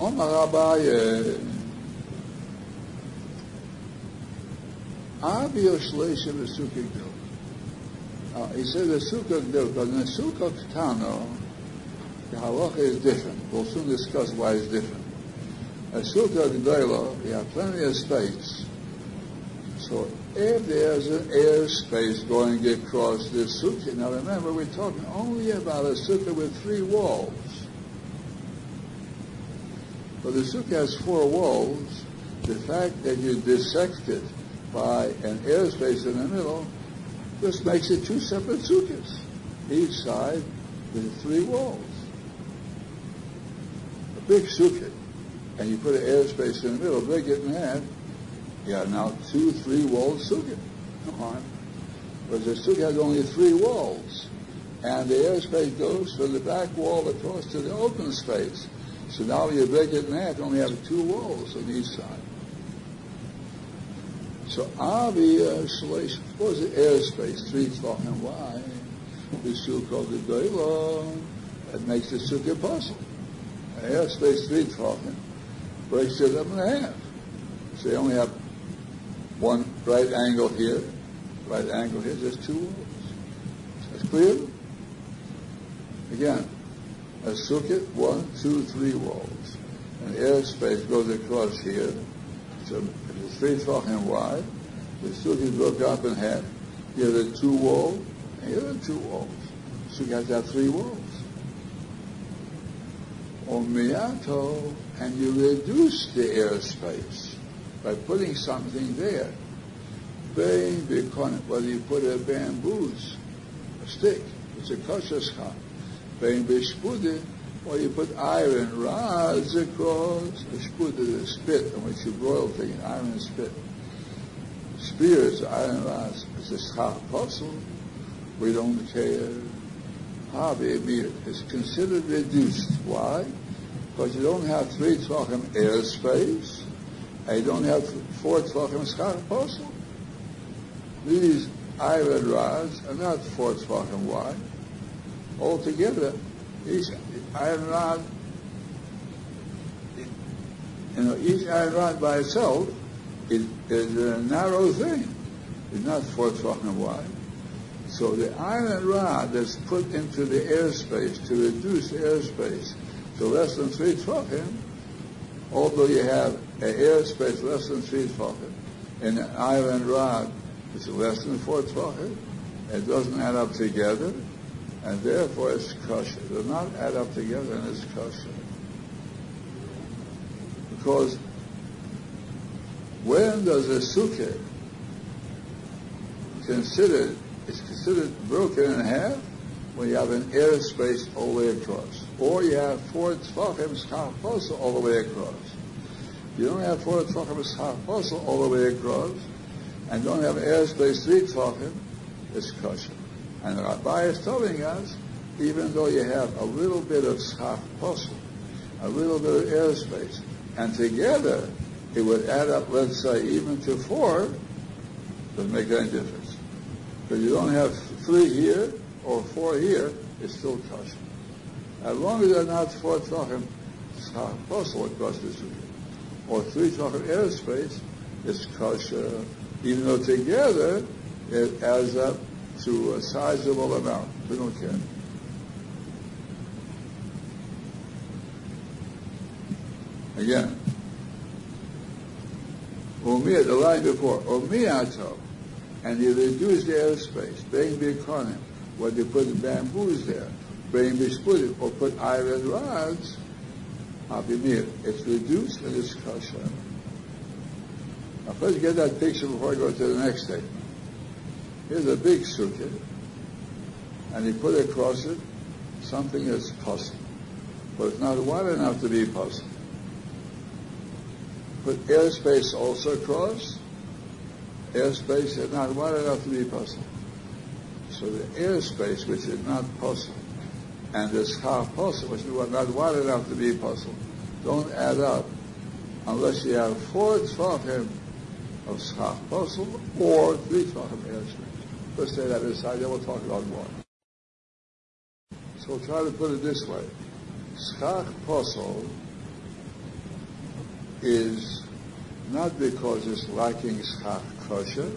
Abaye, Abi Yoshleisha Vesukah Gdil. Uh, he said the Sukkah Gdil, in the Sukkah Ktano, the halacha is different. We'll soon discuss why it's different. A Sukkah Gdila, you have plenty of space. So if there's an air space going across this sukkah, now remember we're talking only about a sukkah with three walls. But the sukkah has four walls. The fact that you dissect it by an airspace in the middle just makes it two separate sukkahs, each side with three walls. A big sukkah, and you put an airspace in the middle, break it in half, you have now two three-walled sukkah. Come on. The sukkah has only three walls, and the airspace goes from the back wall across to the open space. So now you break it in half, you only have two walls on each side. So obviously, suppose the airspace, three tvachim wide, the called the doila, that makes the sukkah posel. The airspace three tvachim breaks it up in half. So you only have one right angle here, right angle here, just two walls. That's clear? Again, a sukkah, one, two, three walls. And airspace goes across here. So it's three tvachim wide, the is broken up in half. Here are two walls, and here are two walls. So you to three walls. Or miyato, and you reduce the airspace by putting something there. Whether you put a bamboos, a stick, it's a kosher schach. Or you put iron rods across, is spit on which you broil things, iron spit. Spears, iron rods, it's a posel. We don't care. Havi is considered reduced. Why? Because you don't have three tvachim airspace, and you don't have four tvachim schach posel. These iron rods are not four tvachim wide. Altogether, each iron rod, you know, each iron rod by itself is, is a narrow thing. It's not four tvachim wide. So the iron rod that's put into the airspace to reduce airspace to less than three tvachim, although you have an airspace less than three tvachim, and an iron rod is less than four tvachim, it doesn't add up together, and therefore it's kosher. Does not add up together and it's kosher. Because when does a sukkah considered, it's considered broken in half when you have an airspace all the way across. Or you have four tfachim schach all the way across. You don't have four tfachim schach all the way across, and don't have airspace three tfachim, it's kosher. And Rabbi is telling us, even though you have a little bit of schach posel, a little bit of airspace, and together it would add up, let's say, even to four, doesn't make any difference. Because you don't have three here or four here, it's still kosher. As long as they're not four schach posel across the sukkah, or three tvachim airspace, it's kosher, uh, even though together it adds up to a sizable amount. We don't care. Again, Umiyah, the line before, Umiyato, and you reduce the airspace, being bikonim, where they put bamboos there, being bishpudim, or put iron rods, Abimir. It's reduced and it's kosher. Now first get that picture before I go to the next statement. Here's a big sukkah, and he put across it something that's possible, but it's not wide enough to be possible. Put airspace also across. Airspace is not wide enough to be possible. So the airspace, which is not possible, and this half posel, which is not wide enough to be possible, don't add up unless you have four tvachim of schach possible or three tvachim airspace. Let's say that aside, then we'll talk about more. So we'll try to put it this way. Schach posel is not because it's lacking schach kosher,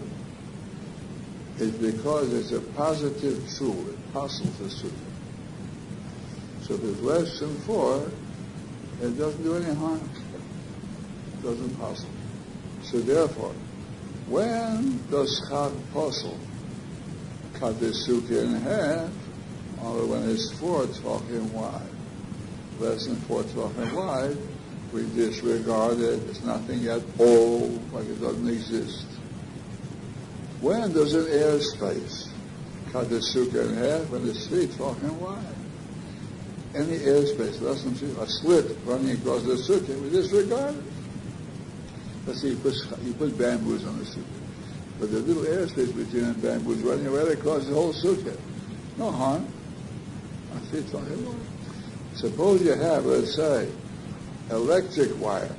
it's because it's a positive tool, it apostles the. So if it's less than four, it doesn't do any harm. It doesn't possible. So therefore, when does schach apostle cut the sukkah in half, or when it's four tefachim wide? Less than four tefachim wide, we disregard it. It's nothing at all, like it doesn't exist. When does an airspace cut the sukkah in half? When it's three tefachim wide. Any airspace less than three, a slit running across the sukkah, we disregard it. Let's say you put, you put bamboos on the sukkah. But the little airspace between the bamboos running right across the whole sukkah. No harm. I said, suppose you have, let's say, electric wire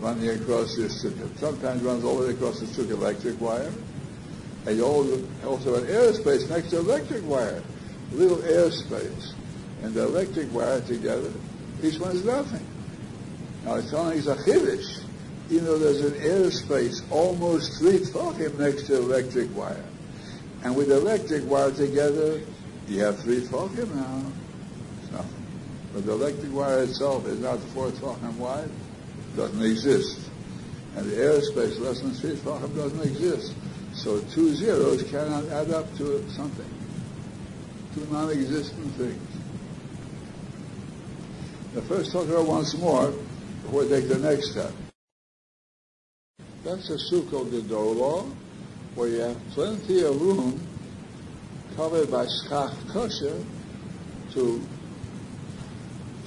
running across this sukkah. Sometimes runs all the way across the sukkah, electric wire. And you also have an airspace next to electric wire. Little airspace. And the electric wire together, each one is nothing. Now it's only a chiddush you know, there's an airspace almost three tefachim next to electric wire. And with electric wire together, you have three tefachim now. Nothing. But the electric wire itself is not four tefachim wide. Doesn't exist. And the airspace less than three tefachim doesn't exist. So two zeros cannot add up to something. Two non-existent things. The first talk about once more before we take the next step. That's a sukkah gedola, where you have plenty of room covered by schach kosher to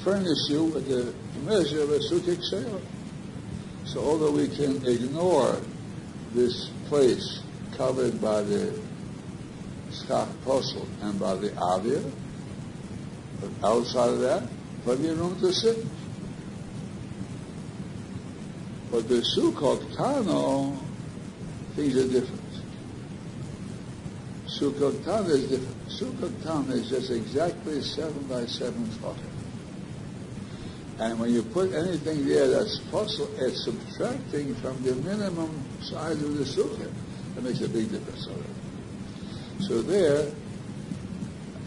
furnish you with the measure of a sukkah sale. So although we can ignore this place covered by the schach posel and by the avia, but outside of that, plenty of room to sit. But the Sukkot Tano, things are different. Sukkot Tano is different. Sukkot Tano is just exactly seven by seven tefachim. And when you put anything there that's possible, it's subtracting from the minimum size of the sukkah. That makes a big difference already. So there,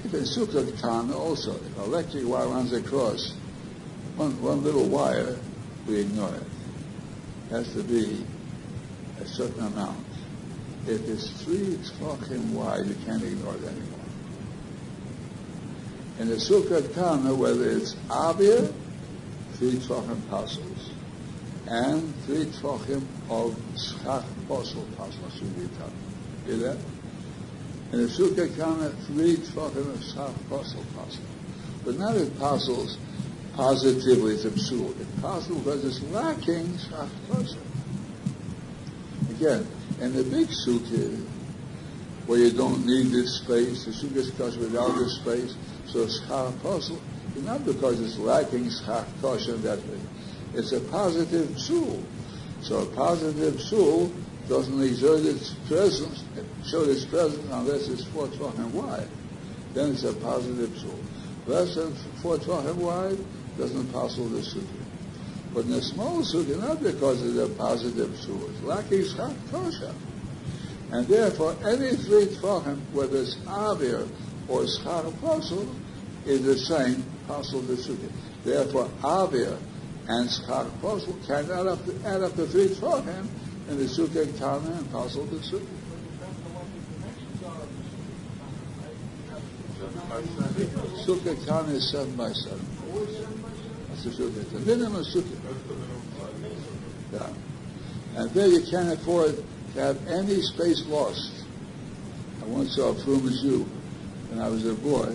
even Sukkot Tano also, if electric wire runs across, one, one little wire, we ignore it has to be a certain amount. If it's three tefachim wide, you can't ignore it anymore. In the Sukkah Tana, whether it's Abir, three tefachim passos, and three tefachim of schach posel passos should be done. Hear that? In the Sukkah Tana, three tefachim of schach posel passos. But not as apostles positively it's absurd. It's possible because it's lacking shach Again, in the big sukkah, where you don't need this space, the sukkah is kosher without this space, so schach kosher, not because it's lacking schach kosher that way. It's a positive psul. So a positive psul doesn't exert its presence, show its presence unless it's four tefachim wide. Then it's a positive psul. Less than four tefachim wide, doesn't passel the sukkah. But in a small sukkah, not because of the positive sukkah, lacking schach kosher. And therefore, any three tefachim, whether it's avir or schach apostle, is the same passel the sukkah. Therefore, avir and schach apostle can add up, the, add up the three tefachim in the sukkah tana and passel the sukkah. Sukkah tana is seven by seven. That's the sukkah. The minimum sukkah. Yeah. And there you can't afford to have any space lost. I once saw a Frumas Jew when I was a boy.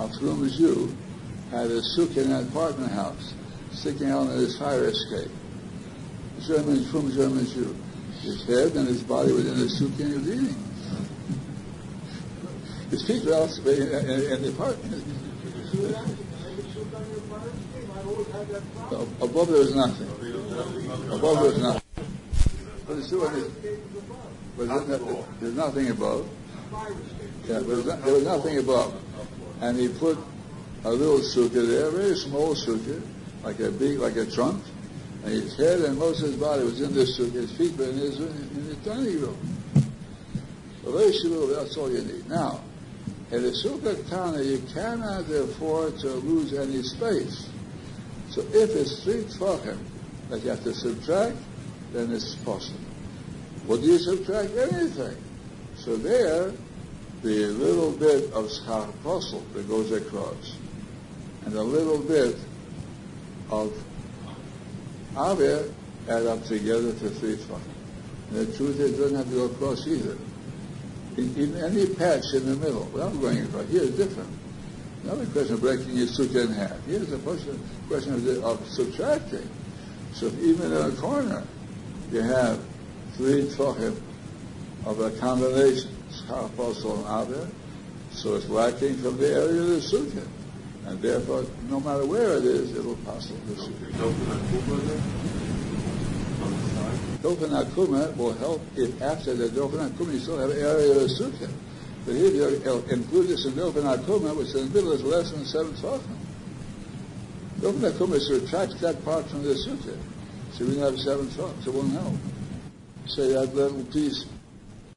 A Frumas Jew had a sukkah in an apartment house sticking out on his fire escape. German, from German Jew. His head and his body were in the sukkah and he was eating. His feet were out in, in the apartment. Above there is nothing. Above there is nothing. But the sewer is, but there's nothing above. Yeah, but there was nothing above. And he put a little sukkah there, a very small sukkah, like a big, like a trunk, And his head and most of his body was in this sukkah. His feet were in his in the dining room. That's all you need. Now, in a sukkah tana, you cannot afford to lose any space. So if it's three tefachim that you have to subtract, then it's possible. Do you subtract? Anything. So there, the little bit of schach that goes across, and a little bit of avir add up together to three tefachim. The truth is, it doesn't have to go across either. In, in any patch in the middle, what I'm going across here is different. Another question of breaking your sukkah in half. Here's a question, question of, of subtracting. So even in a corner, you have three tefachim of a combination, schach and so it's lacking from the area of the sukkah. And therefore, no matter where it is, it'll pass the sukkah. Dofen Akuma will help if after the Dofen Akuma you still have area of the sukkah. But here you uh, include this in Akuma, which in the middle is less than seven tefachim. Akuma subtracts that part from the sukkah. So we have seven tefachim, so it won't help. Say that little piece